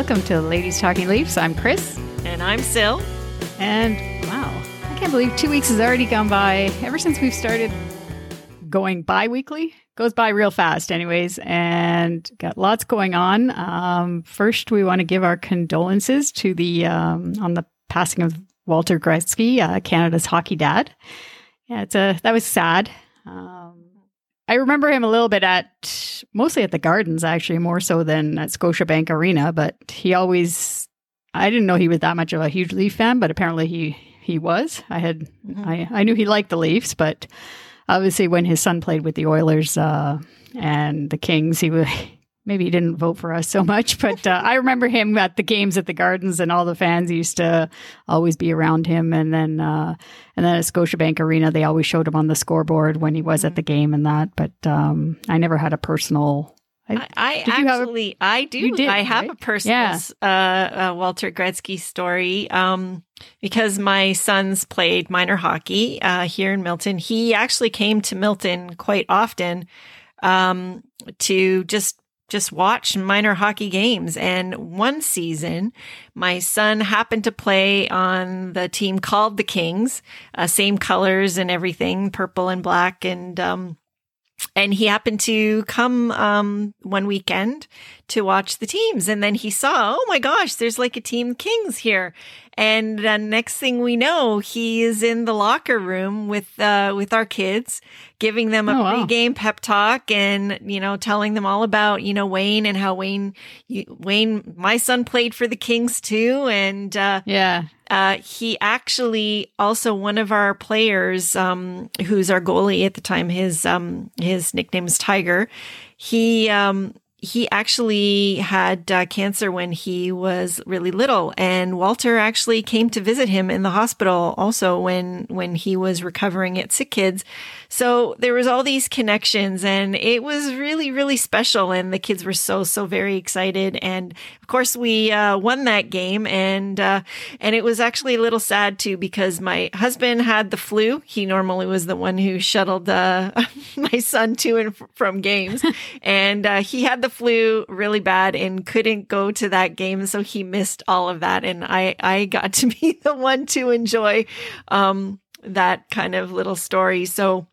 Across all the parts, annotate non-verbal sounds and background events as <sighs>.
Welcome to Ladies Talking Leafs. I'm Chris. And I'm Sil. And wow, I can't believe two weeks has already gone by ever since we've started going bi weekly. Goes by real fast, anyways, and got lots going on. Um, first, we want to give our condolences to the um, on the passing of Walter Gretzky, uh, Canada's hockey dad. Yeah, it's a that was sad. Um, I remember him a little bit at mostly at the Gardens, actually, more so than at Scotiabank Arena. But he always, I didn't know he was that much of a huge Leaf fan, but apparently he he was. I had, mm-hmm. I I knew he liked the Leafs, but obviously when his son played with the Oilers uh, and the Kings, he was maybe he didn't vote for us so much, but uh, I remember him at the games at the Gardens, and all the fans used to always be around him. And then, uh, and then at Scotiabank Arena, they always showed him on the scoreboard when he was mm-hmm. at the game and that. But um, I never had a personal. I, I actually, a, I do. Did, I have right? a personal yeah. uh, uh, Walter Gretzky story um, because my sons played minor hockey uh, here in Milton. He actually came to Milton quite often um, to just just watch minor hockey games. And one season, my son happened to play on the team called the Kings, uh, same colors and everything, purple and black. And, um, and he happened to come um, one weekend to watch the teams and then he saw oh my gosh there's like a team kings here and the next thing we know he is in the locker room with uh, with our kids giving them a oh, wow. pregame pep talk and you know telling them all about you know wayne and how wayne you, wayne my son played for the kings too and uh, yeah uh, he actually also one of our players, um, who's our goalie at the time. His um, his nickname is Tiger. He um, he actually had uh, cancer when he was really little. And Walter actually came to visit him in the hospital also when when he was recovering at Sick Kids. So there was all these connections and it was really really special. And the kids were so so very excited. And of course we uh, won that game. And uh, and it was actually a little sad too because my husband had the flu. He normally was the one who shuttled uh, <laughs> my son to and from games. <laughs> And uh, he had the flu really bad and couldn't go to that game. So he missed all of that. And I, I got <laughs> to be the one to enjoy, um, that kind of little story. So,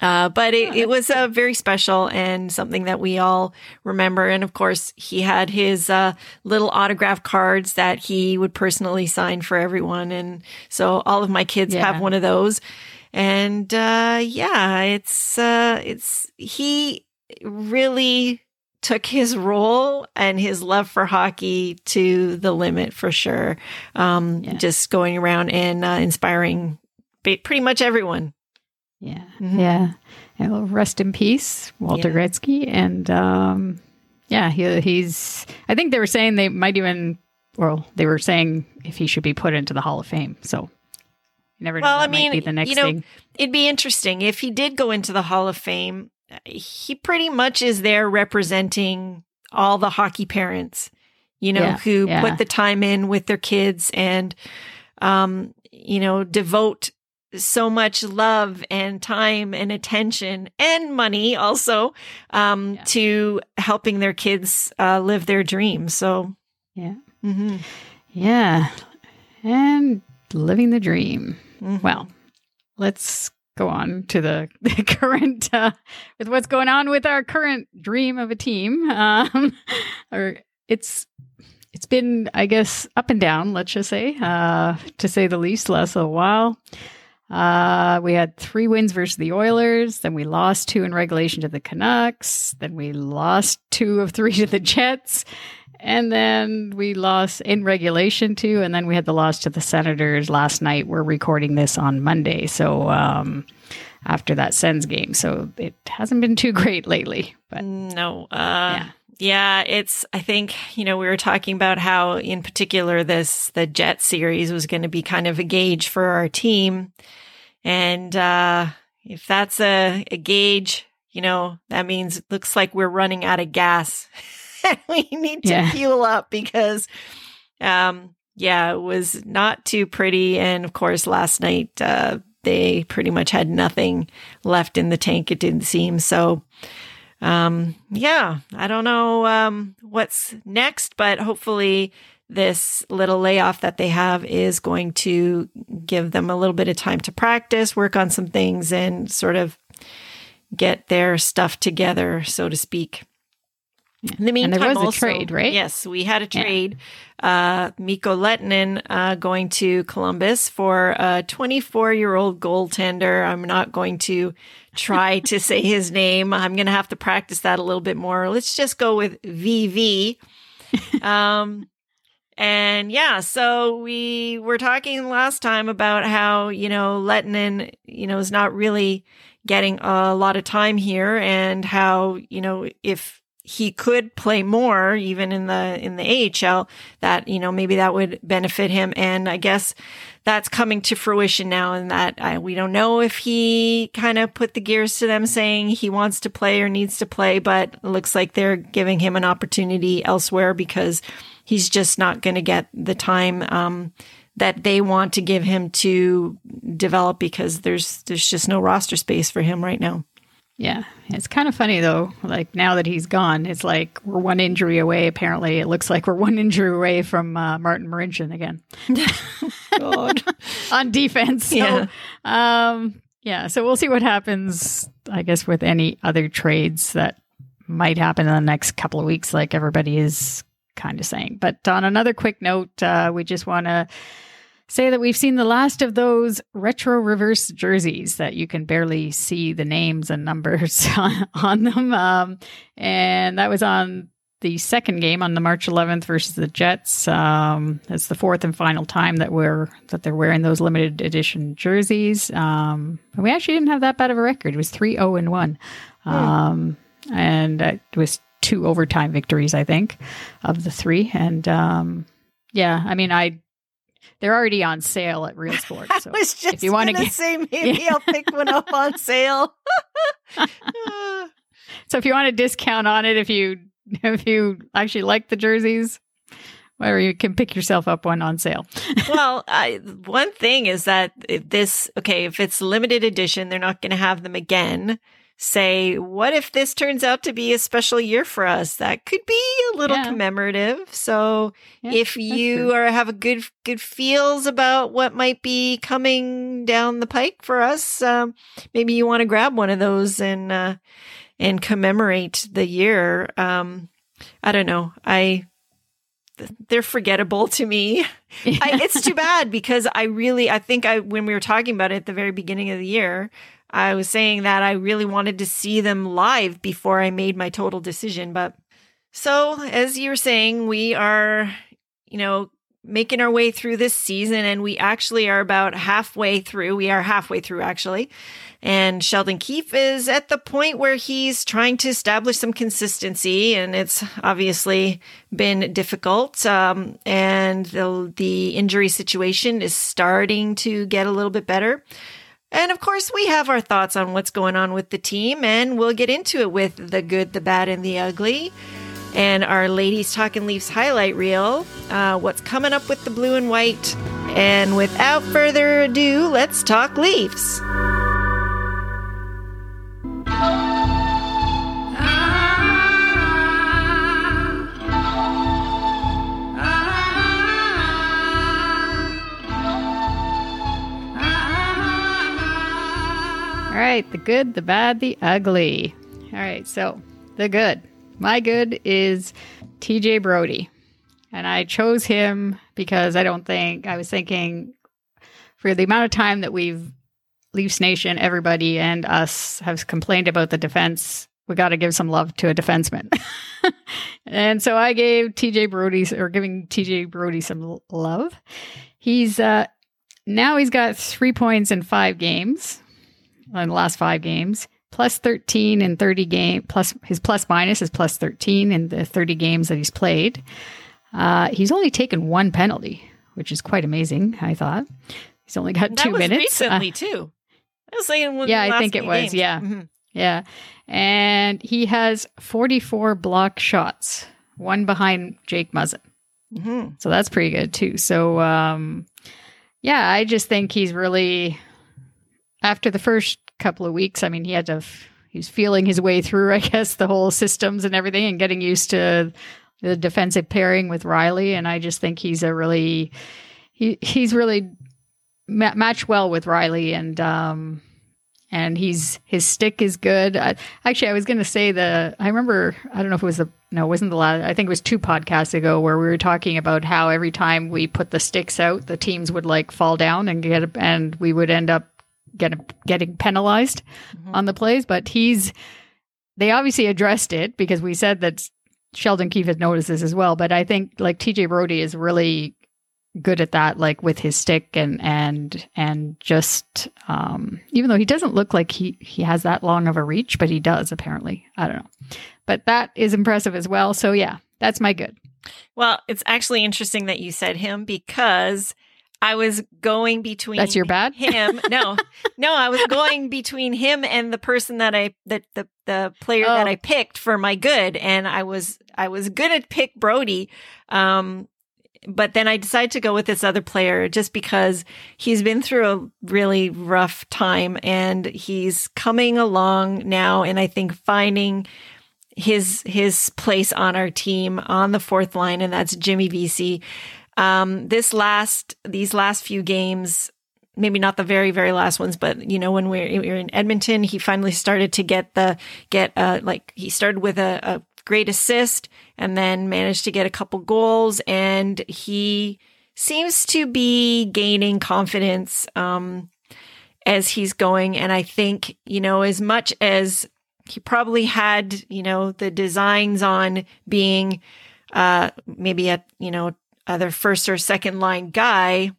uh, but it, it was uh, very special and something that we all remember. And of course, he had his uh, little autograph cards that he would personally sign for everyone. And so all of my kids yeah. have one of those. And uh, yeah, it's uh, it's he really took his role and his love for hockey to the limit for sure. Um, yeah. Just going around and uh, inspiring pretty much everyone. Yeah. Mm-hmm. Yeah. Well, rest in peace, Walter yeah. Gretzky. And um, yeah, he, he's, I think they were saying they might even, well, they were saying if he should be put into the Hall of Fame. So never well, I mean, the next you know, thing. It'd be interesting if he did go into the Hall of Fame he pretty much is there representing all the hockey parents, you know, yeah, who yeah. put the time in with their kids and, um, you know, devote so much love and time and attention and money also, um, yeah. to helping their kids, uh, live their dreams. So, yeah. Mm-hmm. Yeah. And living the dream. Mm-hmm. Well, let's go on to the, <laughs> the current uh, with what's going on with our current dream of a team. Um, <laughs> or it's it's been, I guess, up and down, let's just say, uh, to say the least, last little while. Uh, we had three wins versus the Oilers. Then we lost two in regulation to the Canucks. Then we lost two of three to the Jets. And then we lost in regulation too. And then we had the loss to the Senators last night. We're recording this on Monday. So, um, after that Sens game. So it hasn't been too <laughs> great lately. But no, uh, yeah. Yeah, it's, I think, you know, we were talking about how, in particular, this, the Jet series was going to be kind of a gauge for our team. And, uh, if that's a, a gauge, you know, that means it looks like we're running out of gas. <laughs> <laughs> we need to yeah. fuel up because, um, yeah, it was not too pretty. And of course, last night, uh, they pretty much had nothing left in the tank, it didn't seem. So, um, yeah, I don't know um, what's next, but hopefully this little layoff that they have is going to give them a little bit of time to practice, work on some things, and sort of get their stuff together, so to speak. In the meantime, and there was also, a trade, right? Yes, we had a trade. Yeah. Uh, Mikko Lehtonen uh, going to Columbus for a 24 year old goaltender. I'm not going to try to <laughs> say his name. I'm going to have to practice that a little bit more. Let's just go with VV. <laughs> Um, and yeah, so we were talking last time about how, you know, Lehtonen, you know, is not really getting a lot of time here and how, you know, if he could play more even in the in the AHL that you know maybe that would benefit him and I guess that's coming to fruition now and that I, we don't know if he kind of put the gears to them saying he wants to play or needs to play but it looks like they're giving him an opportunity elsewhere because he's just not going to get the time um, that they want to give him to develop because there's there's just no roster space for him right now. Yeah, it's kind of funny though. Like now that he's gone, it's like we're one injury away. Apparently, it looks like we're one injury away from uh, Martin Marincin again. <laughs> God, <laughs> on defense. So, yeah. Um, yeah. So we'll see what happens. I guess with any other trades that might happen in the next couple of weeks, like everybody is kind of saying. But on another quick note, uh, we just want to say that we've seen the last of those retro reverse jerseys that you can barely see the names and numbers <laughs> on, on them. Um, and that was on the second game on the March 11th versus the Jets. Um, it's the fourth and final time that we're that they're wearing those limited edition jerseys. Um, we actually didn't have that bad of a record. It was 3 0 and 1. Hmm. Um, and it was two overtime victories, I think, of the three. And um, yeah, I mean, I they're already on sale at Real Sports. <laughs> So I was just if you want to get, say <laughs> maybe yeah. I'll pick one up on sale. <laughs> so if you want a discount on it, if you if you actually like the jerseys, whatever, you can pick yourself up one on sale. well, I, one thing is that if this okay, if it's limited edition, they're not going to have them again say, what if this turns out to be a special year for us? That could be a little yeah. commemorative. So yeah, if you are have a good good feels about what might be coming down the pike for us, um, maybe you want to grab one of those and uh, and commemorate the year. Um, I don't know. I they're forgettable to me. I, it's too <laughs> bad because I really I think I when we were talking about it at the very beginning of the year, I was saying that I really wanted to see them live before I made my total decision. But so, as you were saying, we are, you know, making our way through this season, and we actually are about halfway through. We are halfway through, actually. And Sheldon Keefe is at the point where he's trying to establish some consistency, and it's obviously been difficult. Um, and the, the injury situation is starting to get a little bit better. And of course, we have our thoughts on what's going on with the team, and we'll get into it with the good, the bad, and the ugly. And our Ladies Talking Leafs highlight reel, uh, what's coming up with the blue and white. And without further ado, let's talk Leafs. Right, the good, the bad, the ugly. All right, so the good. My good is TJ Brodie. And I chose him because I don't think, I was thinking for the amount of time that we've, Leafs Nation, everybody and us have complained about the defense, we got to give some love to a defenseman. <laughs> and so I gave TJ Brodie or giving TJ Brody some love. He's, uh, now he's got three points in five games, in the last five games plus 13 in 30 game plus his plus minus is plus 13 in the 30 games that he's played uh, he's only taken one penalty which is quite amazing i thought he's only got that two was minutes recently Uh, too. I was saying one yeah, I think it was, games. yeah. Mhm. yeah and he has 44 block shots one behind jake muzzin Mhm. so that's pretty good too so um yeah i just think he's really after the first couple of weeks i mean he had to, he was feeling his way through i guess the whole systems and everything and getting used to the defensive pairing with rielly and i just think he's a really he he's really ma- matched well with rielly and um and he's his stick is good. I, actually, I was going to say the. I remember. I don't know if it was the. No, it wasn't the last. I think it was two podcasts ago where we were talking about how every time we put the sticks out, the teams would like fall down and get and we would end up getting getting penalized on the plays. But he's. They obviously addressed it because we said that Sheldon Keefe has noticed this as well. But I think like TJ Brodie is really good at that like with his stick and and and just um even though he doesn't look like he he has that long of a reach but he does apparently i don't know but that is impressive as well so yeah that's my good Well, it's actually interesting that you said him because I was going between That's your bad? him. <laughs> No, no, I was going between him and the person that I that the the player that Oh. I picked for my good, and I was I was gonna pick Brodie, um, but then I decided to go with this other player just because he's been through a really rough time and he's coming along now, and I think finding his his place on our team on the fourth line, and that's Jimmy Vesey. Um, this last these last few games, maybe not the very very last ones, but you know when we're, we're in Edmonton, he finally started to get the get uh like he started with a, a great assist and then managed to get a couple goals, and he seems to be gaining confidence um, as he's going. And I think you know as much as he probably had you know the designs on being uh maybe a you know other first or second line guy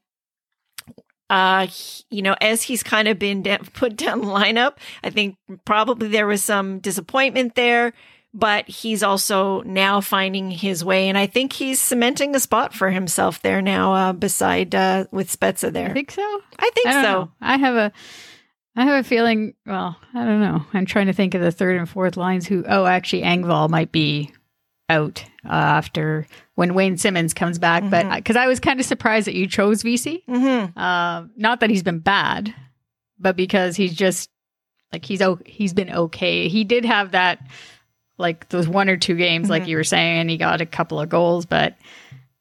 uh he- you know as he's kind of been da- <laughs> put down the lineup i think probably there was some disappointment there but he's also now finding his way and i think he's cementing a spot for himself there now uh beside uh with spezza there i think so I think I so know. I have a I have a feeling well, I don't know. I'm trying to think of the third and fourth lines who oh actually Engvall might be out uh, after when Wayne Simmonds comes back, but because I was kind of surprised that you chose Vesey. hmm Uh, not that he's been bad, but because he's just like he's o- he's been okay. He did have that like those one or two games, like you were saying, and he got a couple of goals. But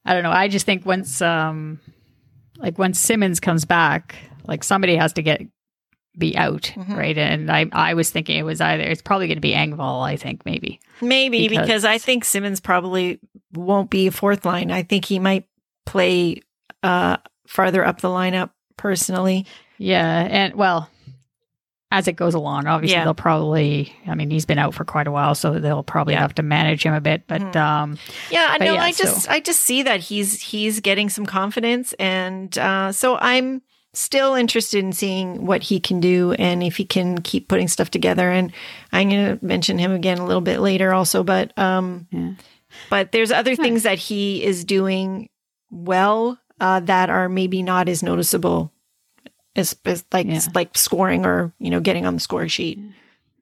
I don't know. I just think once um like once Simmonds comes back, like somebody has to get be out, Mhm. right? And I I was thinking it was either it's probably going to be Engvall. I think maybe. Maybe because, Because- I think Simmonds probably won't be a fourth line. I think he might play uh farther up the lineup personally. Yeah, and well, as it goes along, obviously Yeah. they'll probably. I mean, he's been out for quite a while, so they'll probably Yeah. have to manage him a bit. But Mhm. um, Yeah, I But know. yeah, I just so- I just see that he's he's getting some confidence, and uh, so I'm still interested in seeing what he can do and if he can keep putting stuff together. And I'm going to mention him again a little bit later, also. But um, Yeah. But there's other things that he is doing well uh, that are maybe not as noticeable as, as like Yeah. like scoring or you know getting on the score sheet.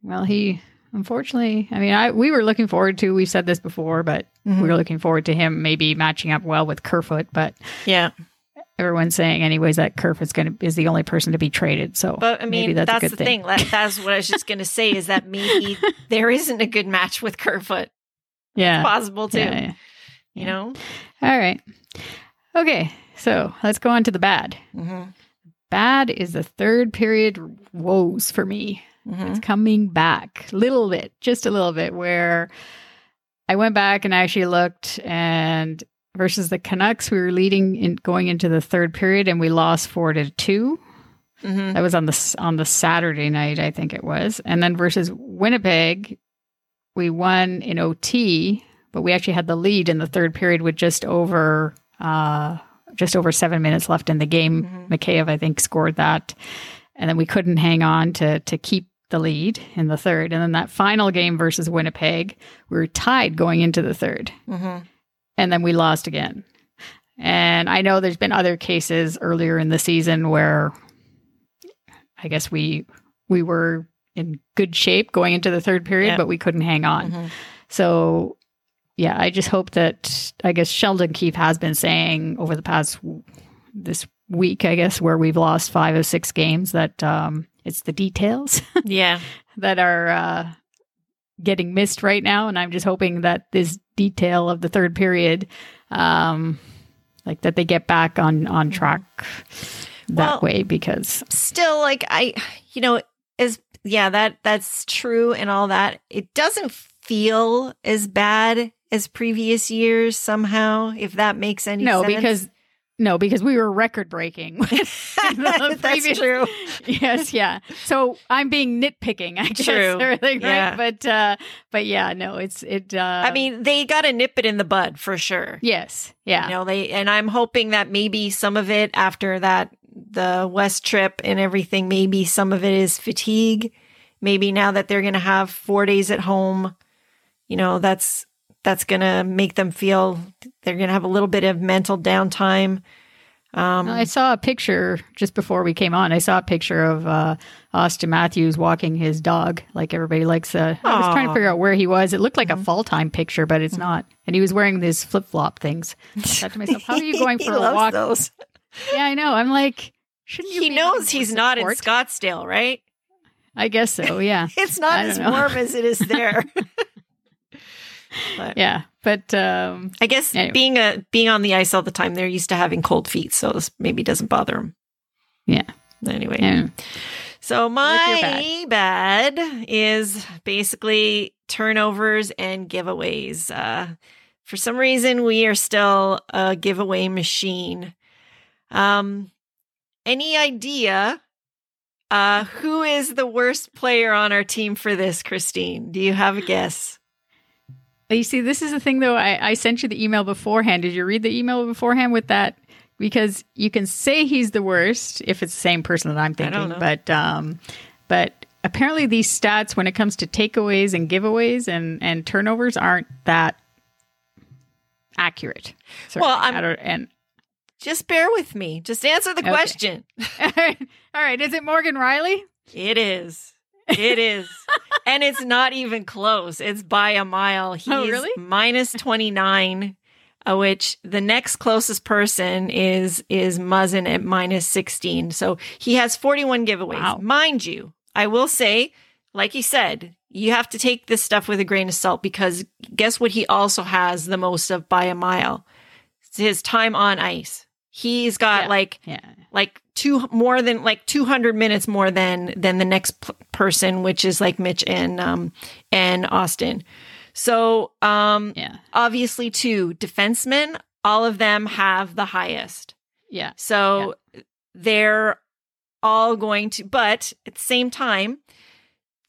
well, he unfortunately. I mean, I we were looking forward to. We've said this before, but Mhm. we were looking forward to him maybe matching up well with Kerfoot. But Yeah. everyone's saying, anyways, that Kerfoot's going to is the only person to be traded. So, But I maybe mean, that's, that's, the thing. That- That's what I was just going to say is that maybe <laughs> there isn't a good match with Kerfoot. Yeah, It's Possible too. yeah, yeah. You know? All right. Okay, so let's go on to the bad. hmm Bad is the third period woes for me. hmm It's coming back a little bit, just a little bit, where I went back and actually looked, and versus the Canucks, we were leading in going into the third period, and we lost four to 2 Mhm. That was on the on the Saturday night, I think it was. And then versus Winnipeg, we won in OT, but we actually had the lead in the third period with just over uh, just over seven minutes left in the game. Mikheyev, I think, scored that, and then we couldn't hang on to to keep the lead in the third. And then that final game versus Winnipeg, we were tied going into the third, Mhm. and then we lost again. And I know there's been other cases earlier in the season where I guess we we were in good shape going into the third period, Yeah. but we couldn't hang on. Mhm. So yeah, I just hope that I guess Sheldon Keefe has been saying over the past this week, I guess, where we've lost five of six games, that um, it's the details <laughs> Yeah. that are uh, getting missed right now, and I'm just hoping that this detail of the third period, um, like that they get back on on track that Well- way because Still, like I, you know, as yeah, that that's true and all that. It doesn't feel as bad as previous years somehow. If that makes any no, sense. because no, because we were record breaking. <laughs> <laughs> that's true. yes, yeah. So I'm being nitpicking, I guess, True. <laughs> everything, Yeah. right? But uh, but yeah, no, it's it. Uh, I mean, they got to nip it in the bud for sure. yes, yeah, You know, they and I'm hoping that maybe some of it after that the West trip and everything, maybe some of it is fatigue. Maybe now that they're going to have 4 days at home, you know, that's that's going to make them feel they're going to have a little bit of mental downtime. Um I saw a picture just before we came on. I saw a picture of uh, Auston Matthews walking his dog, like everybody likes. Uh, I was trying to figure out where he was. It looked like Mm-hmm. a fall time picture, but it's not. And he was wearing these flip flop things. I thought to myself, "How are you <laughs> going for a walk?" those. Yeah, I know. I'm like, shouldn't you? He knows he's not in? Scottsdale, right? I guess so. Yeah, <laughs> It's not as know. warm as it is there. <laughs> but yeah. But um, I guess Anyway. being a being on the ice all the time, they're used to having cold feet, so this maybe doesn't bother them. yeah, Anyway, yeah. so my bad is basically turnovers and giveaways. Uh, for some reason, we are still a giveaway machine. Um, any idea? Uh, who is the worst player on our team for this, Christine? Do you have a guess? You see, this is the thing, though. I, I sent you the email beforehand. Did you read the email beforehand with that? Because you can say he's the worst if it's the same person that I'm thinking. But um, but apparently these stats, when it comes to takeaways and giveaways and and turnovers, aren't that accurate. So Well, I'm- and Just bear with me. Just answer the Okay. question. <laughs> all right, is it Morgan Rielly? It is. It is. <laughs> and it's not even close. It's by a mile. He's Oh, really? minus 29, uh, which the next closest person is is Muzzin at minus 16. So he has 41 giveaways. Wow. Mind you, I will say, like he said, you have to take this stuff with a grain of salt because guess what he also has the most of by a mile? It's his time on ice. He's got Yeah. like Yeah. like two more than like 200 minutes more than than the next p- person which is like Mitch and um and Auston. So um Yeah. obviously two defensemen all of them have the highest. Yeah. So they're all going to but at the same time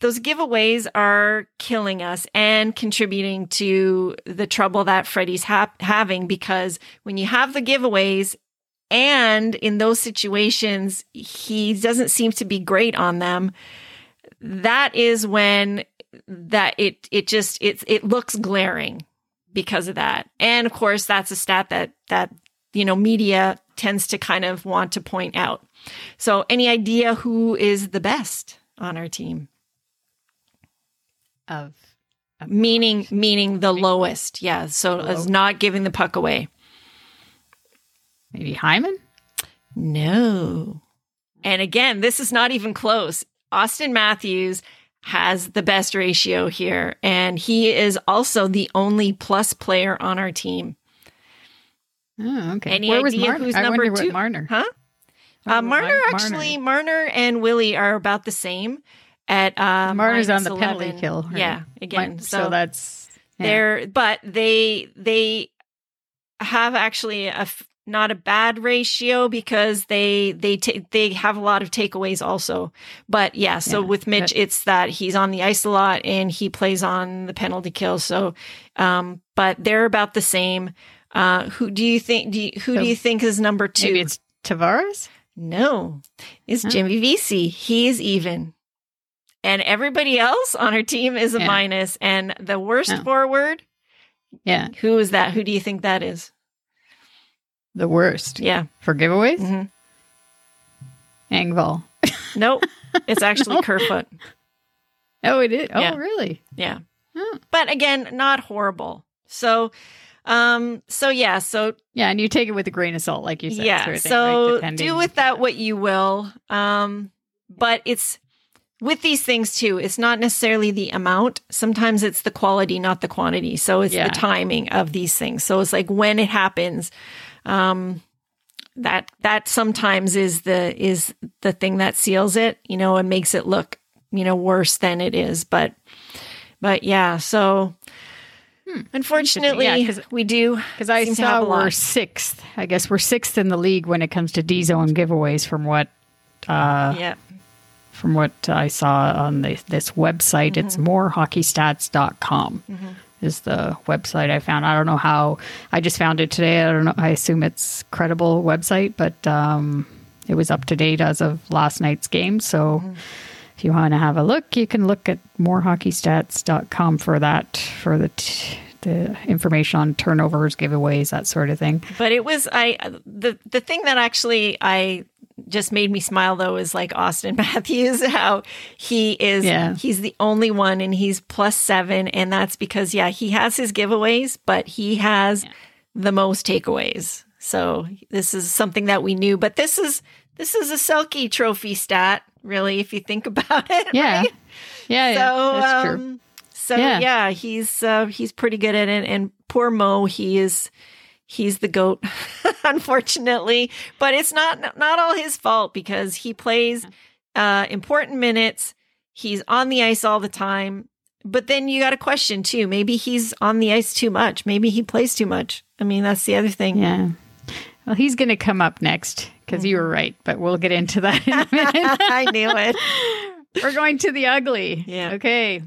those giveaways are killing us and contributing to the trouble that Freddie's ha- having because when you have the giveaways and in those situations he doesn't seem to be great on them. That is when that it it just it it looks glaring because of that. And of course that's a stat that that you know media tends to kind of want to point out. So any idea who is the best on our team? Of meaning meaning the lowest. Yeah. So as not giving the puck away maybe Hyman. No. And again, this is not even close. Auston Matthews has the best ratio here, and he is also the only plus player on our team. Oh, okay. Any Where was idea Marner? who's I number wonder two? what Marner. Huh? Uh, wonder Marner actually, Marner and Willie are about the same at uh, Marner's on minus the penalty kill. right? Yeah, again. Mi- so so that's yeah. they're but they they have actually a f- not a bad ratio because they they ta- they have a lot of takeaways also. But yeah, so Yeah, with Mitch, it's that he's on the ice a lot and he plays on the penalty kill. So, um, but they're about the same. Uh, who do you think? Do you, who So do you think is number two? Maybe it's Tavares. no, it's Huh. Jimmy Vesey. He's even. And everybody else on our team is a Yeah. minus. And the worst Oh. forward, Yeah, who is that? Who do you think that is? The worst Yeah. for giveaways. hmm Engvall. Nope. <laughs> It's actually Kerfoot. Oh, it is. Oh, Yeah. really? Yeah. Oh. But again, not horrible. So, um, so yeah, so Yeah, and you take it with a grain of salt, like you said. yeah, sort of thing, so right? Do with that what you will. Um, but it's with these things too. It's not necessarily the amount. Sometimes it's the quality, not the quantity. So it's Yeah. the timing of these things. So it's like when it happens. Um, that that sometimes is the is the thing that seals it, you know, and makes it look, you know, worse than it is. But but yeah, so unfortunately, Hmm. Yeah, 'cause- we do Because I seem to have saw we're sixth. I guess we're sixth in the league when it comes to D zone giveaways. From what, uh, yeah. from what I saw on the, this website, it's Mm-hmm. Is the website I found. I don't know how. I just found it today. I don't know. I assume it's credible website, but um, it was up to date as of last night's game. So. Mm-hmm. If you want to have a look, you can look at morehockeystats.com for that, for the t- the information on turnovers, giveaways, that sort of thing. But it was I the the thing that actually I just made me smile though is like Auston <laughs> Matthews how he is Yeah. he's the only one and he's plus 7 and that's because yeah he has his giveaways but he has the most takeaways. So this is something that we knew but this is this is a Selke trophy stat really if you think <laughs> about it. Yeah. right? Yeah, yeah, So that's true. um, so yeah, Yeah. he's uh, he's pretty good at it. And poor Mo, he is he's the goat, <laughs> unfortunately. But it's not not all his fault because he plays uh, important minutes. He's on the ice all the time. But then you got a question too. Maybe he's on the ice too much. Maybe he plays too much. I mean, that's the other thing. Yeah. Well, he's going to come up next because you were right, but we'll get into that in a <laughs> minute. I knew it. <laughs> we're going to the ugly. Yeah. Okay.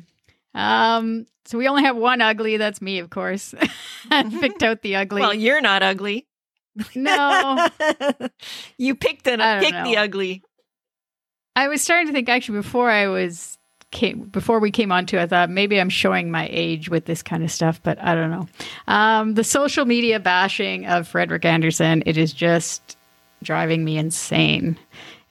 Um. So we only have one ugly. That's me, of course. <laughs> I picked out the ugly. Well, you're not ugly. no, <laughs> you picked it. I don't Pick the ugly. I was starting to think actually before I was came before we came on to I thought maybe I'm showing my age with this kind of stuff, but I don't know. Um, the social media bashing of Frederik Andersen, it is just driving me insane.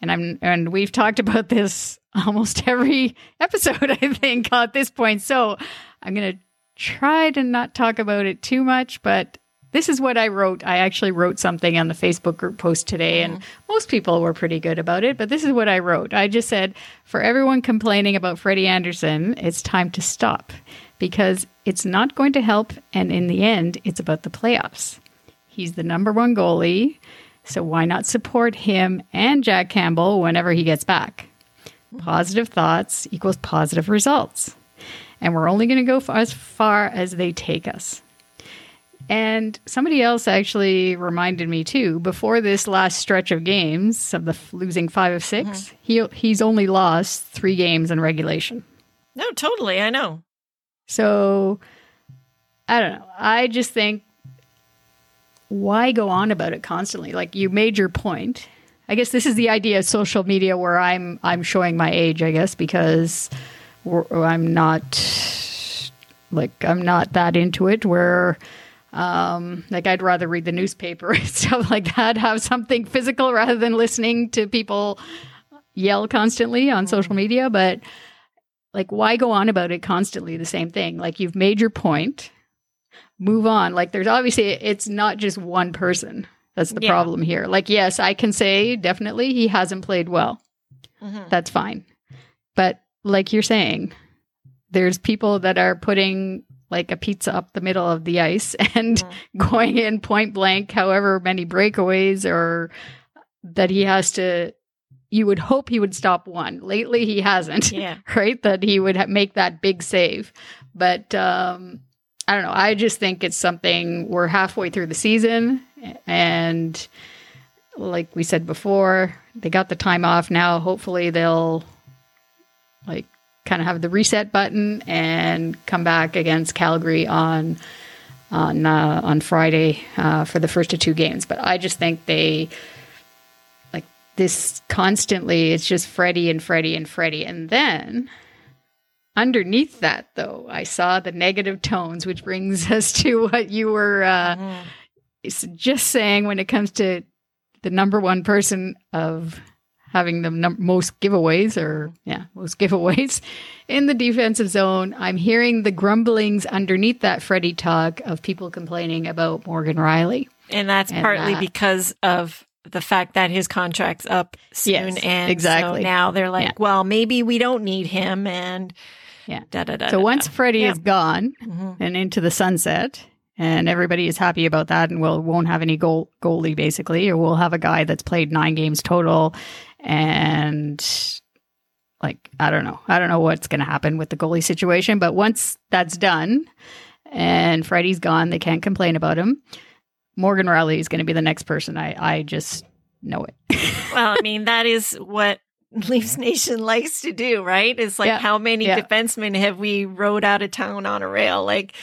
And I'm and we've talked about this <laughs> almost every episode, I think, at this point. So I'm gonna try to not talk about it too much, but this is what I wrote. I actually wrote something on the Facebook group post today, and mm-hmm. most people were pretty good about it. But this is what I wrote. I just said, for everyone complaining about Freddie Andersen, it's time to stop because it's not going to help. And in the end, it's about the playoffs. He's the number one goalie. So why not support him and Jack Campbell whenever he gets back? Positive thoughts equals positive results. And we're only going to go as far as they take us. And somebody else actually reminded me too. Before this last stretch of games of the f- losing five of 6 mm-hmm. he he's only lost three games in regulation. No, totally. I know. So I don't know. I just think why go on about it constantly? Like you made your point. I guess this is the idea of social media where I'm I'm showing my age. I guess because I'm not like I'm not that into it. Where um, like I'd rather read the newspaper <laughs> and stuff like that. Have something physical rather than listening to people yell constantly on social media. But like why go on about it constantly the same thing like you've made your point move on like there's obviously it's not just one person that's the Yeah. problem here like yes i can say definitely he hasn't played well Mhm. that's fine but like you're saying there's people that are putting like a pizza up the middle of the ice <laughs> and going in point blank however many breakaways or that he has to you would hope he would stop one lately he hasn't Yeah. <laughs> right? That he would ha- make that big save. But um, I don't know. I just think it's something we're halfway through the season, and like we said before, they got the time off now. Hopefully, they'll like kind of have the reset button and come back against Calgary on on uh, on Friday uh, for the first of two games. But I just think they like this constantly. It's just Freddie and Freddie and Freddie, and then underneath that, though, I saw the negative tones, which brings <laughs> us to what you were uh, mm-hmm. just saying when it comes to the number one person of having the num- most giveaways or yeah most giveaways in the defensive zone i'm hearing the grumblings underneath that freddie talk of people complaining about morgan rielly and that's and partly because of the fact that his contract's up soon yes, and exactly so now they're like yeah. well maybe we don't need him and yeah da, da, da, so once freddie yeah. is gone mm-hmm. and into the sunset and everybody is happy about that and we'll won't have any goal goalie basically or we'll have a guy that's played nine games total and like I don't know. I don't know what's going to happen with the goalie situation, but once that's done and Freddie's gone, they can't complain about him. Morgan Rielly is going to be the next person. I I just know it. <laughs> well, I mean, that is what <laughs> Leafs Nation likes to do, right? It's like yeah. how many yeah. defensemen have we rode out of town on a rail? Like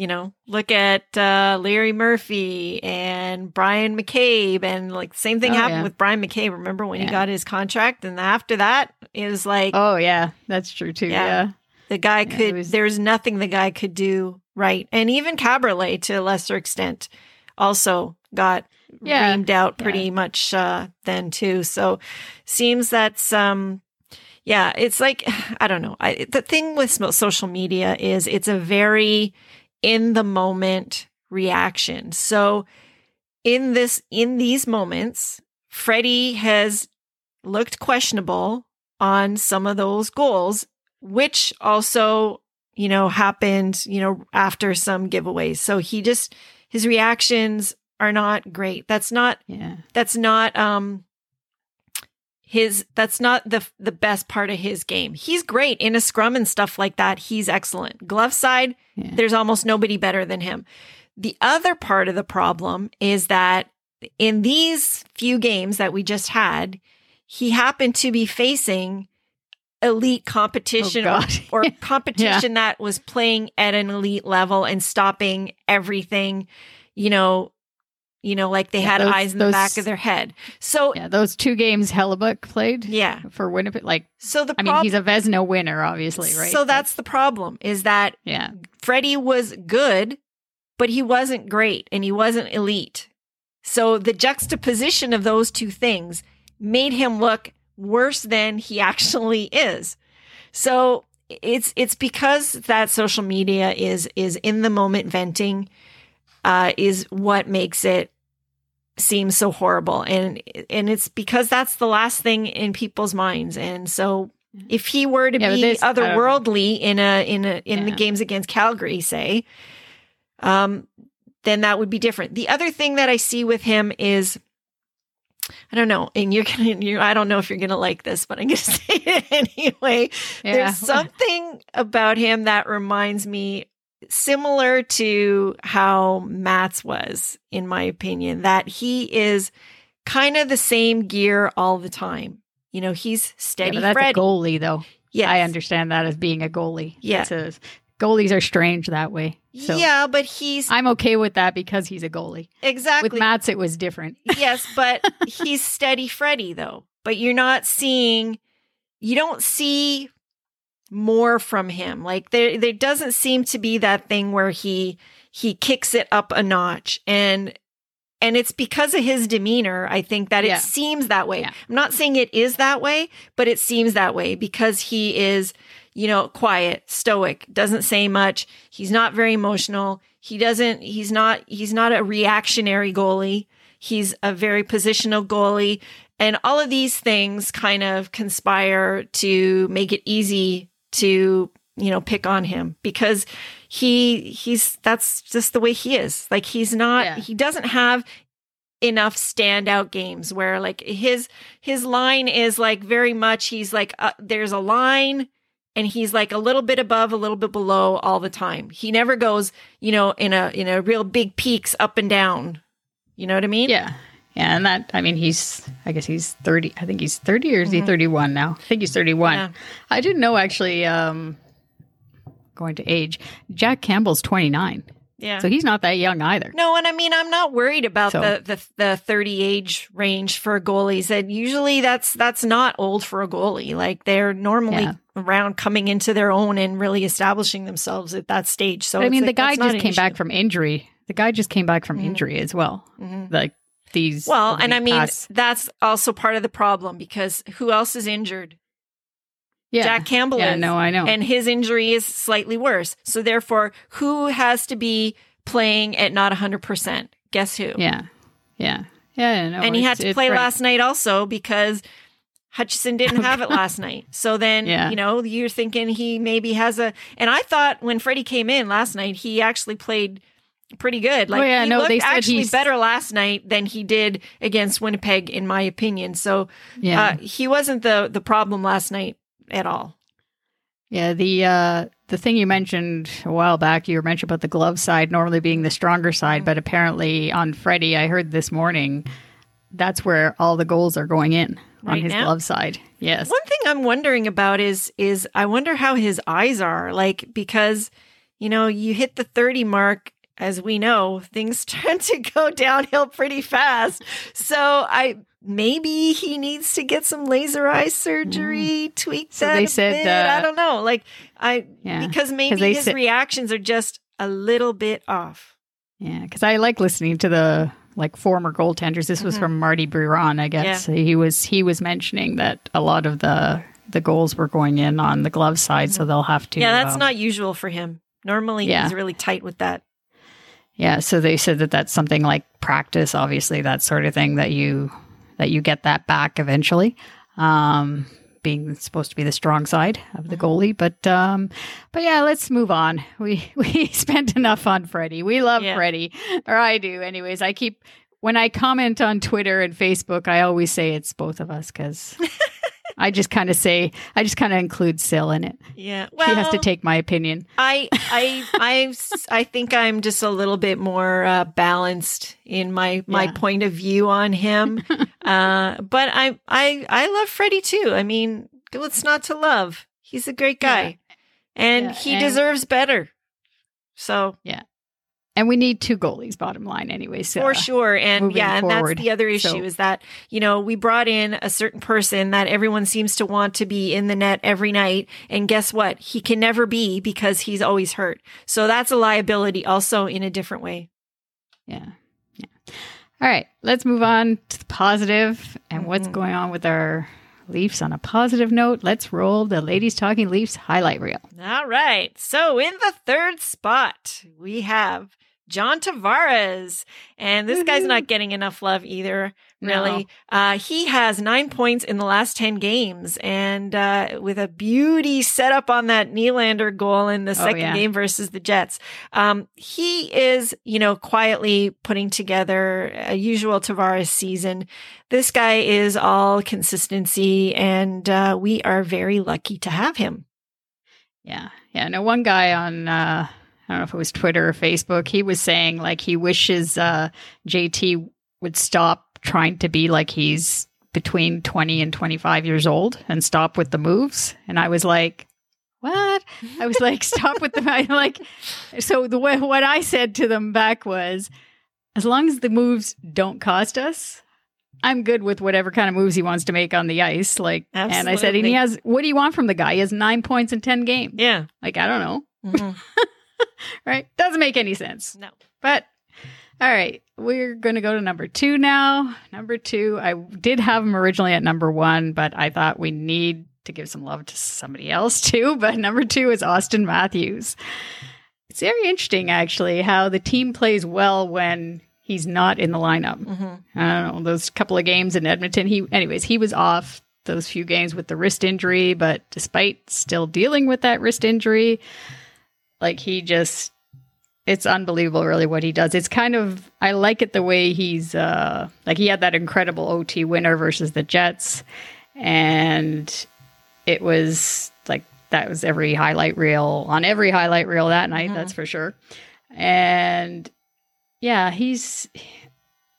you know, look at uh, Larry Murphy and Bryan McCabe, and like same thing oh, happened yeah. with Bryan McCabe. Remember when he got his contract, and after that, it was like, oh yeah, that's true too. Yeah, the guy could. Was... There's nothing the guy could do right, and even Kaberle to a lesser extent also got yeah. reamed out pretty much uh, then too. So seems that's um yeah, it's like <sighs> I don't know. I, the thing with social media is it's a very in the moment reaction. So in this in these moments, Freddie has looked questionable on some of those goals, which also, you know, happened, you know, after some giveaways. So he just his reactions are not great. That's not yeah. that's not um his that's not the the best part of his game. He's great in a scrum and stuff like that. He's excellent. Glove side, yeah. there's almost nobody better than him. The other part of the problem is that in these few games that we just had, he happened to be facing elite competition oh or, <laughs> or, competition yeah. that was playing at an elite level and stopping everything, you know, you know, like they yeah, had those, eyes in those, the back of their head. So yeah, those two games Hellebuyck played, yeah, for Winnipeg. Like, so the I mean, he's a Vezina winner, obviously, right? So that's the problem is that yeah, Freddie was good, but he wasn't great and he wasn't elite. So the juxtaposition of those two things made him look worse than he <laughs> actually is. So it's it's because that social media is is in the moment venting uh, is what makes it seem so horrible. And and it's because that's the last thing in people's minds. And so if he were to yeah, be otherworldly um, in a in a in yeah. the games against Calgary, say, um, then that would be different. The other thing that I see with him is I don't know, and you're <laughs> gonna, you I don't know if you're gonna like this, but I'm gonna <laughs> say it anyway. Yeah. There's something about him that reminds me similar to how Mats was, in my opinion, that he is kind of the same gear all the time. You know, he's steady. Yeah, that's Fred. a goalie, though. Yeah, I understand that as being a goalie. Yeah, a, goalies are strange that way. So yeah, but he's. I'm okay with that because he's a goalie. Exactly. With Mats, it was different. yes, but <laughs> he's steady Freddy though. But you're not seeing. You don't see more from him. Like there there doesn't seem to be that thing where he he kicks it up a notch and and it's because of his demeanor i think that yeah. it seems that way yeah. i'm not saying it is that way but it seems that way because he is you know quiet stoic doesn't say much he's not very emotional he doesn't he's not he's not a reactionary goalie he's a very positional goalie and all of these things kind of conspire to make it easy to you know pick on him because he he's that's just the way he is like he's not yeah. he doesn't have enough standout games where like his his line is like very much he's like uh, there's a line and he's like a little bit above, a little bit below all the time. He never goes, you know, in a in a real big peaks up and down. You know what I mean? Yeah. Yeah, and that I mean he's I guess he's 30 I think he's 30 or is he 31 now? I think he's 31. Yeah. I didn't know actually um going to age. Jack Campbell's 29. Yeah. So he's not that young either. No, and I mean I'm not worried about So- the, the the 30 age range for goalies. And usually that's that's not old for a goalie. Like they're normally Yeah. around coming into their own and really establishing themselves at that stage. So I mean, like, the guy just came back from injury. The guy just came back from Mhm. injury as well. Mhm. Like these. Well, and I mean that's also part of the problem because who else is injured? yeah, Jack Campbell Yeah, is. no, I know. and his injury is slightly worse. So therefore, who has to be playing at not 100%? Guess who? yeah, yeah, yeah. No, and he had to play right. last night also because Hutchinson didn't <laughs> have it last night. So then, Yeah. you know, you're thinking he maybe has a. And I thought when Freddie came in last night, he actually played pretty good. Like Oh, yeah, he no, looked actually he's- better last night than he did against Winnipeg, in my opinion. So Yeah, uh, he wasn't the the problem last night at all. yeah. The uh, the thing you mentioned a while back, you were mentioned about the glove side normally being the stronger Mm-hmm. side, but apparently on Freddie, I heard this morning, that's where all the goals are going in on his now? glove side. Yes. One thing I'm wondering about is is I wonder how his eyes are like because you know you hit the 30 mark as we know things <laughs> tend to go downhill pretty fast. So I maybe he needs to get some laser eye surgery, tweak Mm. So that. they a said, bit. uh, I don't know. Like I Yeah. because maybe his said- reactions are just a little bit off. Yeah, because I like listening to the like former goaltenders. This was Mhm. from Marty Biron, I guess. He was he was mentioning that a lot of the the goals were going in on the glove side, so they'll have to. yeah, that's um, not usual for him. Normally yeah. he's really tight with that. Yeah, so they said that that's something like practice, obviously that sort of thing that you that you get that back eventually. Um, being supposed to be the strong side of the goalie, but um, but yeah, let's move on. <laughs> We we <laughs> spent enough on Freddie. We love Yeah. Freddie, or I do, anyways. I keep when I comment on Twitter and Facebook, I always say it's both of us because <laughs> I just kind of say I just kind of include Sil in it. Yeah. she has to take my opinion. I I I I think I'm just a little bit more uh, balanced in my my Yeah. point of view on him. <laughs> uh, but I I I love Freddie too. I mean, what's not to love? He's a great guy, and Yeah, he and- deserves better. So And we need two goalies, bottom line, anyway. So for sure, and yeah, and forward. that's the other issue So- is that you know we brought in a certain person that everyone seems to want to be in the net every night, and guess what? He can never be because he's always hurt. So that's a liability, also in a different way. Yeah. Yeah. All right. Let's move on to the positive and what's Mhm. going on with our Leafs on a positive note. Let's roll the Ladies Talking Leafs highlight reel. All right. So in the third spot, we have John Tavares. And this guy's not getting enough love either, really. No. Uh, he has nine points in the last 10 games and uh, with a beauty set up on that Nylander goal in the second Oh, yeah. game versus the Jets. Um, he is, you know, quietly putting together a usual Tavares season. This guy is all consistency, and uh, we are very lucky to have him. Yeah. Yeah. No, one guy on, uh, I don't know if it was Twitter or Facebook, he was saying like he wishes uh, JT would stop trying to be like he's between 20 and 25 years old and stop with the moves. And I was like, what? I was like, stop with the I <laughs> like. So the way what I said to them back was, as long as the moves don't cost us, I'm good with whatever kind of moves he wants to make on the ice. Like, and I said, and he has. What do you want from the guy? He has nine points in ten games. Yeah. Like, I don't know. Mhm. <laughs> <laughs> Right? Doesn't make any sense. No. But all right, we're going to go to number two now. Number two, I did have him originally at number one, but I thought we need to give some love to somebody else <laughs> too. But number two is Auston Matthews. It's very interesting, actually, how the team plays well when he's not in the lineup. Mhm. I don't know those couple of games in Edmonton. He, anyways, he was off those few games with the wrist injury, but despite still dealing with that wrist injury, like he just, it's unbelievable, really, what he does. It's kind of, I like it the way he's, uh, like he had that incredible OT winner versus the Jets, and it was like that was every highlight reel on every highlight reel that night. Mhm. That's for sure. And yeah, he's.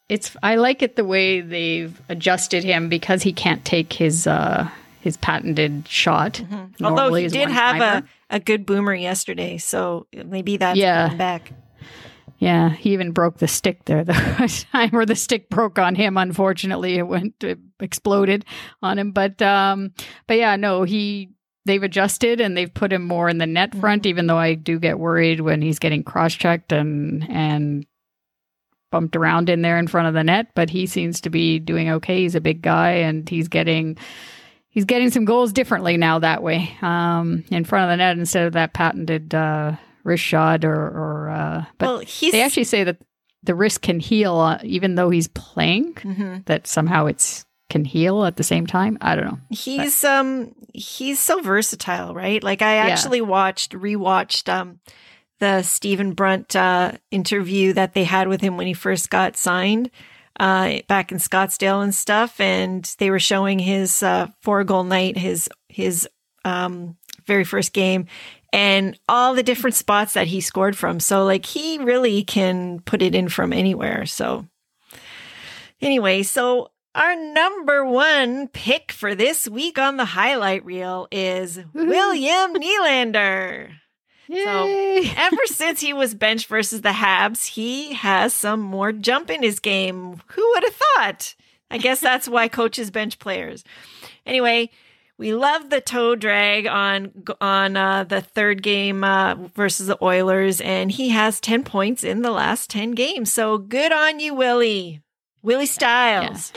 It's. I like it the way they've adjusted him because he can't take his uh his patented shot. Mm-hmm. Although he did have a, a good boomer yesterday, so maybe that's Yeah. coming back. Yeah, he even broke the stick there the <laughs> time where the stick broke on him. Unfortunately, it went it exploded on him. But um, but yeah, no, he they've adjusted and they've put him more in the net front. Even though I do get worried when he's getting cross checked and and bumped around in there in front of the net. But he seems to be doing okay. He's a big guy and he's getting. He's getting some goals differently now that way, um, in front of the net instead of that patented uh, wrist shot or, or uh, but well, he's they actually say that the wrist can heal uh, even though he's playing. Mhm. That somehow it's can heal at the same time. I don't know. he's um he's so versatile, right? Like I Yeah. actually watched rewatched um the Stephen Brunt uh interview that they had with him when he first got signed uh back in Scottsdale and stuff and they were showing his uh four goal night his his um very first game and all the different spots that he scored from. So like he really can put it in from anywhere. So Anyway, so our number one pick for this week on the highlight reel is William Nylander. Yay! <laughs> Ever since he was benched versus the Habs, he has some more jump in his game. Who would have thought? I guess that's why <laughs> coaches bench players. Anyway, we love the toe drag on on uh, the third game uh, versus the Oilers, and he has ten points in the last ten games. So good on you, Willie. Willie Styles.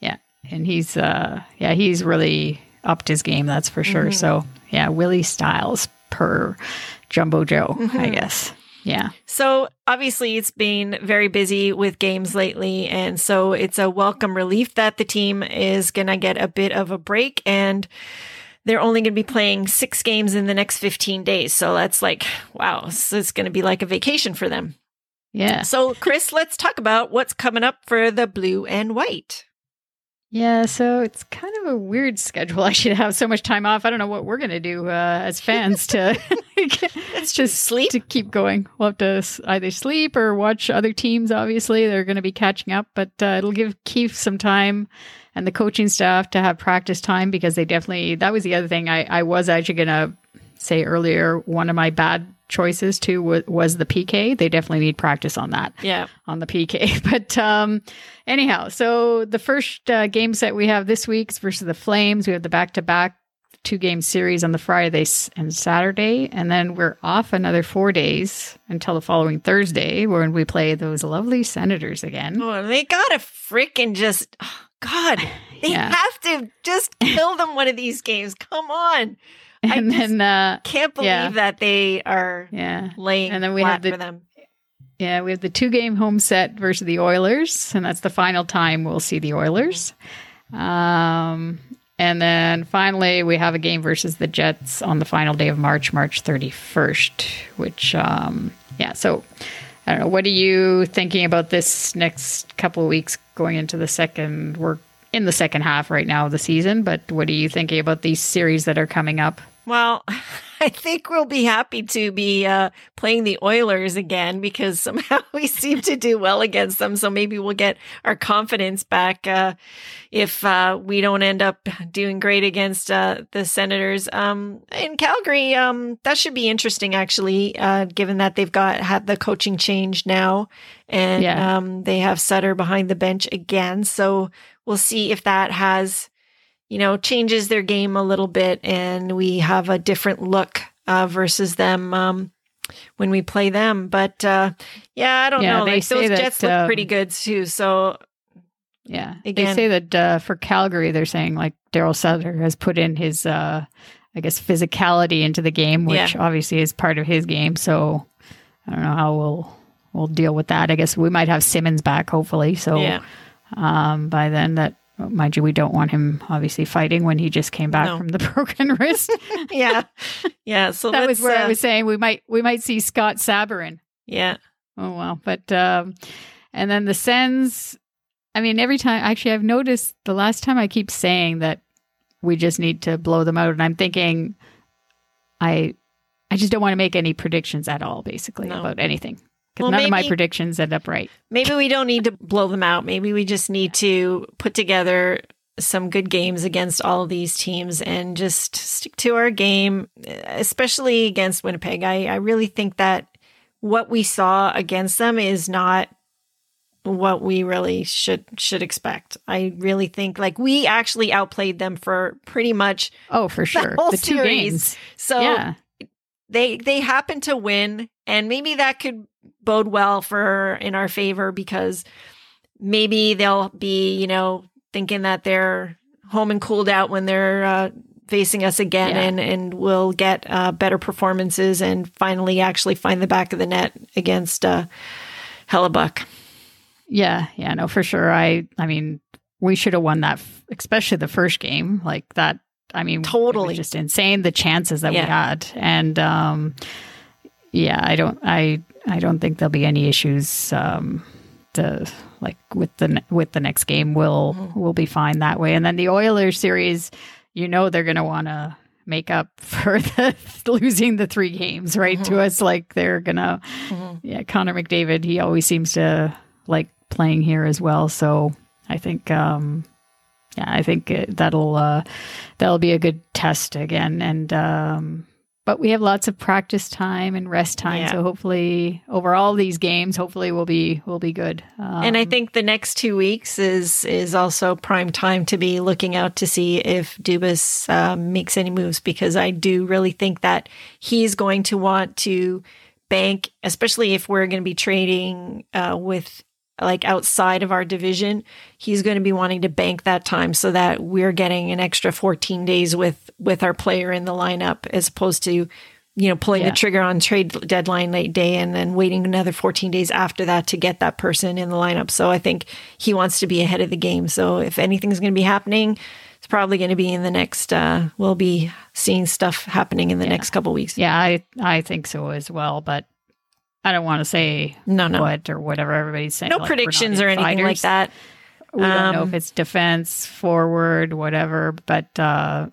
yeah, and he's uh yeah he's really upped his game. That's for sure. So yeah, Willie Styles per Jumbo Joe, I mm-hmm. guess. Yeah. So obviously, it's been very busy with games lately. And so it's a welcome relief that the team is going to get a bit of a break. And they're only going to be playing six games in the next 15 days. So that's like, wow, so it's going to be like a vacation for them. Yeah. So, Chris, let's talk about what's coming up for the blue and white. Yeah, so it's kind of a weird schedule. <laughs> I should have so much time off. I don't know what we're going to do uh, as fans to <laughs> It's just sleep. to keep going. We'll have to either sleep or watch other teams. Obviously, they're going to be catching up, but uh, it'll give Keefe some time and the coaching staff to have practice time because they definitely. That was the other thing I, I was actually going to say earlier. One of my bad choices too was, was the PK. They definitely need practice on that Yeah. on the PK. <laughs> But um, anyhow, so the first uh, game set we have this week's versus the Flames. We have the back to back two game series on the Friday and Saturday, and then we're off another four days until the following Thursday when we play those lovely Senators again. Oh, they got to freaking just, oh, God, <sighs> they Yeah. have to just kill them one of these games. Come on. I And then uh, Can't believe Yeah. that they are yeah, laying And then we have the- for them. Yeah, we have the two game home set versus the Oilers, and that's the final time we'll see the Oilers. Um, and then finally, we have a game versus the Jets on the final day of March, March 31st, which, um, yeah, so I don't know. What are you thinking about this next couple of weeks going into the second? We're in the second half right now of the season, but what are you thinking about these series that are coming up? Well, <laughs> I think we'll be happy to be uh, playing the Oilers again because somehow <laughs> we seem to do well against them. So maybe we'll get our confidence back uh, if uh, we don't end up doing great against uh, the Senators. Um, in Calgary, um, that should be interesting, actually, uh, given that they've got had the coaching change now and Yeah. um, they have Sutter behind the bench again. So we'll see if that has you know, changes their game a little bit, and we have a different look uh, versus them um, when we play them. But uh, yeah, I don't Yeah, know. Like those that, Jets look um, pretty good too. So Yeah. Again- they say that uh, for Calgary, they're saying like Daryl Sutter has put in his, uh, I guess, physicality into the game, which Yeah. obviously is part of his game. So I don't know how we'll we'll deal with that. I guess we might have Simmonds back, hopefully. So yeah, um, by then, that mind you, we don't want him obviously fighting when he just came back No. from the <laughs> broken wrist. <laughs> yeah, yeah. So that was where I uh, was saying we might we might see Scott Sabourin. Yeah, Oh well, but um, and then the Sens. I mean, every time actually, I've noticed the last time I keep saying that we just need to blow them out, and I'm thinking I I just don't want to make any predictions at all, basically No. about anything Well, none of my predictions end up right. Maybe we don't need to blow them out. Maybe we just need to put together some good games against all of these teams and just stick to our game, especially against Winnipeg. I, I really think that what we saw against them is not what we really should should expect. I really think like we actually outplayed them for pretty much Oh, for sure, whole the two series. games. so yeah, they they happen to win and maybe that could bode well for in our favor because maybe they'll be you know thinking that they're home and cooled out when they're uh, facing us again Yeah. and and we'll get uh, better performances and finally actually find the back of the net against uh Hellebuyck. yeah, yeah. No, for sure. I I mean, we should have won that, f- especially the first game. Like that. I mean, Totally. just insane the chances that Yeah. we had, and um, yeah, I don't, I, I don't think there'll be any issues. Um, to like with the with the next game, we'll Mm-hmm. we'll be fine that way. And then the Oilers series, you know, they're gonna want to make up <laughs> for the losing the three games right Mm-hmm. to us. Like they're gonna, yeah. Connor McDavid, he always seems to like playing here as well. So I think, um, yeah, I think that'll uh, that'll be a good test again. And um, but we have lots of practice time and rest time, Yeah. so hopefully over all these games, hopefully we'll be we'll be good. Um, and I think the next two weeks is is also prime time to be looking out to see if Dubas um, makes any moves because I do really think that he's going to want to bank, especially if we're going to be trading uh, with like outside of our division. He's going to be wanting to bank that time so that we're getting an extra 14 days with with our player in the lineup as opposed to you know pulling Yeah. the trigger on trade deadline late day and then waiting another 14 days after that to get that person in the lineup so i think he wants to be ahead of the game so if anything's going to be happening it's probably going to be in the next uh we'll be seeing stuff happening in the next couple weeks yeah, I I think so as well, but I don't want to say no no what or whatever everybody's saying. no like, predictions or anything like that We don't know Um, if it's defense, forward, whatever. But uh,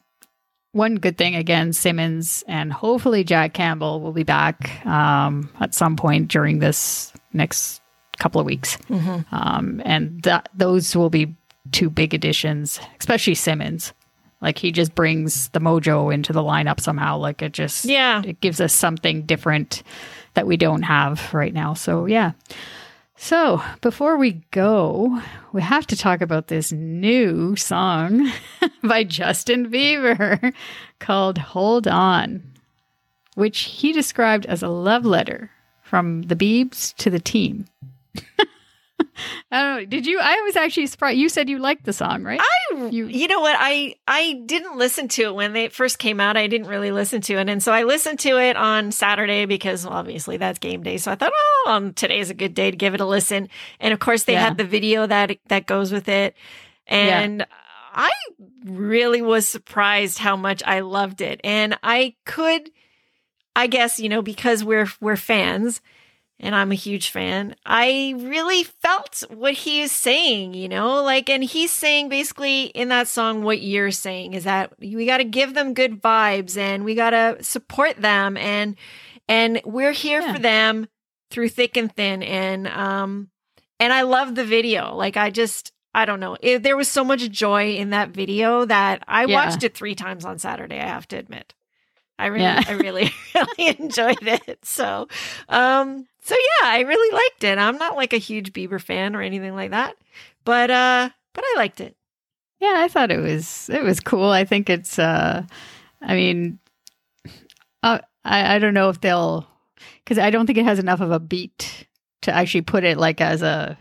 one good thing again, Simmonds and hopefully Jack Campbell will be back um, at some point during this next couple of weeks, Mm-hmm. um, and those will be two big additions, especially Simmonds. Like he just brings the mojo into the lineup somehow. Like it just Yeah. it gives us something different that we don't have right now. So yeah. So before we go, we have to talk about this new song <laughs> by Justin Bieber called Hold On, which he described as a love letter from the Biebs to the team. <laughs> I don't know. Did you? I was actually surprised. You said you liked the song, right? I, You- you, know what? I I didn't listen to it when they first came out. I didn't really listen to it, and so I listened to it on Saturday because well, obviously that's game day. So I thought, oh, um, today is a good day to give it a listen. And of course, they Yeah. had the video that that goes with it, and I really was surprised how much I loved it, and I could, I guess, you know, because we're we're fans and I'm a huge fan. I really felt what he is saying, you know, like, and he's saying basically in that song what you're saying is that we got to give them good vibes and we got to support them and and we're here Yeah. for them through thick and thin and um and I love the video. Like I just I don't know. It, there was so much joy in that video that I Yeah. watched it 3 times on Saturday, I have to admit. I really Yeah. I really <laughs> really enjoyed it. So um so yeah, I really liked it. I'm not like a huge Bieber fan or anything like that. But uh but I liked it. Yeah, I thought it was it was cool. I think it's uh I mean <sighs> uh, I I don't know if they'll cuz I don't think it has enough of a beat to actually put it like as a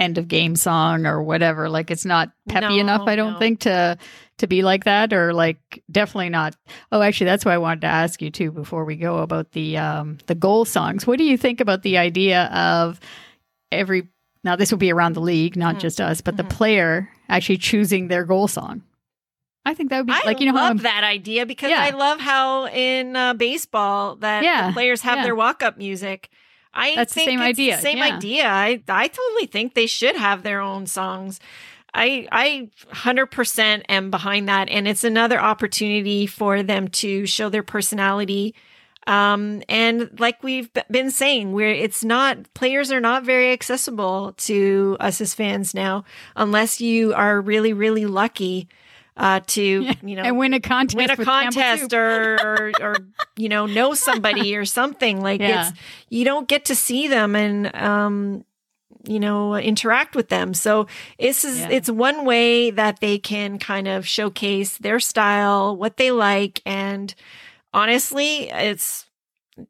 end of game song or whatever. Like it's not peppy No, enough I don't no. think to to be like that or like definitely not. Oh, actually that's why I wanted to ask you too before we go about the um the goal songs. What do you think about the idea of every now this will be around the league, not Mhm. just us, but the Mhm. player actually choosing their goal song. I think that would be I like you know love that idea because Yeah. I love how in uh, baseball that Yeah, the players have yeah. their walk up music. I That's the same it's idea, The same yeah. idea. I I totally think they should have their own songs. I I 100% am behind that and it's another opportunity for them to show their personality um, and like we've been saying, where it's not players are not very accessible to us as fans now, unless you are really, really lucky uh, to <laughs> you know and win a contest, win a contest, or, or, or you know know somebody or something like yeah. it's you don't get to see them and um you know interact with them so this is yeah. it's one way that they can kind of showcase their style what they like and honestly, it's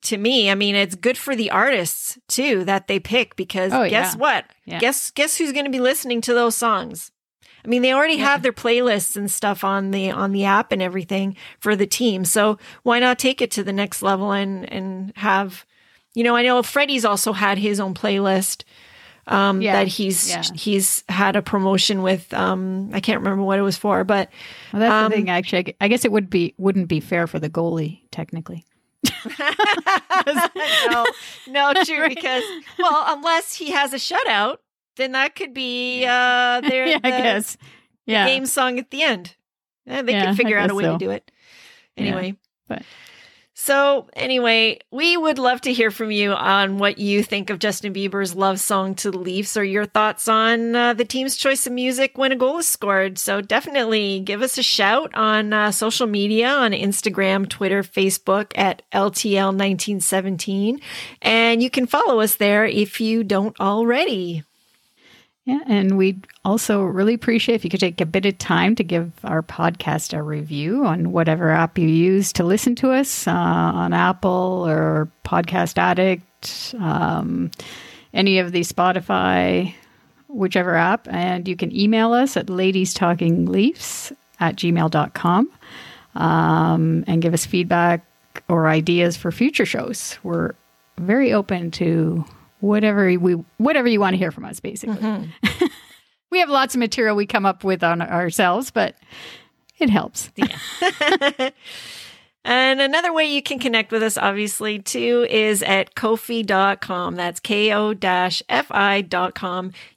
to me, I mean, it's good for the artists too that they pick because oh, guess yeah. what? Yeah. Guess guess who's going to be listening to those songs? I mean, they already have their playlists and stuff on the on the app and everything for the team. So why not take it to the next level and and have, you know, I know Freddie's also had his own playlist um, yeah. that he's yeah. he's had a promotion with. Um, I can't remember what it was for, but well, that's um, the thing. Actually, I guess it would be wouldn't be fair for the goalie technically. <laughs> <laughs> no, no, true. <laughs> Because well, unless he has a shutout, then that could be uh, <laughs> their yeah, the, I guess yeah game song at the end. Eh, they yeah, could figure out a way so. to do it. Anyway, yeah, but so, anyway, we would love to hear from you on what you think of Justin Bieber's love song to the Leafs or your thoughts on uh, the team's choice of music when a goal is scored. So, definitely give us a shout on uh, social media on Instagram, Twitter, Facebook at LTL1917. And you can follow us there if you don't already. Yeah, and we'd also really appreciate if you could take a bit of time to give our podcast a review on whatever app you use to listen to us uh, on Apple or Podcast Addict, um, any of the Spotify, whichever app. And you can email us at ladiestalkingleafs at gmail.com um, and give us feedback or ideas for future shows. We're very open to whatever we whatever you want to hear from us basically. Mm-hmm. <laughs> we have lots of material we come up with on ourselves but it helps. Yeah. <laughs> And another way you can connect with us obviously too is at ko-fi.com that's ko-fi.com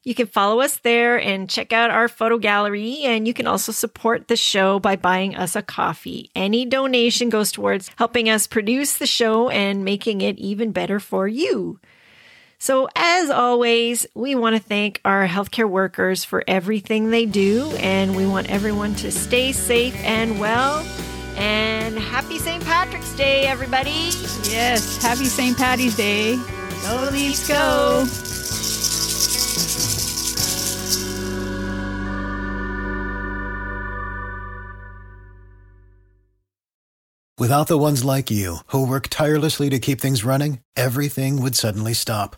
you can follow us there and check out our photo gallery and you can also support the show by buying us a coffee. Any donation goes towards helping us produce the show and making it even better for you so, as always, we want to thank our healthcare workers for everything they do, and we want everyone to stay safe and well. And happy St. Patrick's Day, everybody! Yes, happy St. Patty's Day. Go Leafs, go! Without the ones like you, who work tirelessly to keep things running, everything would suddenly stop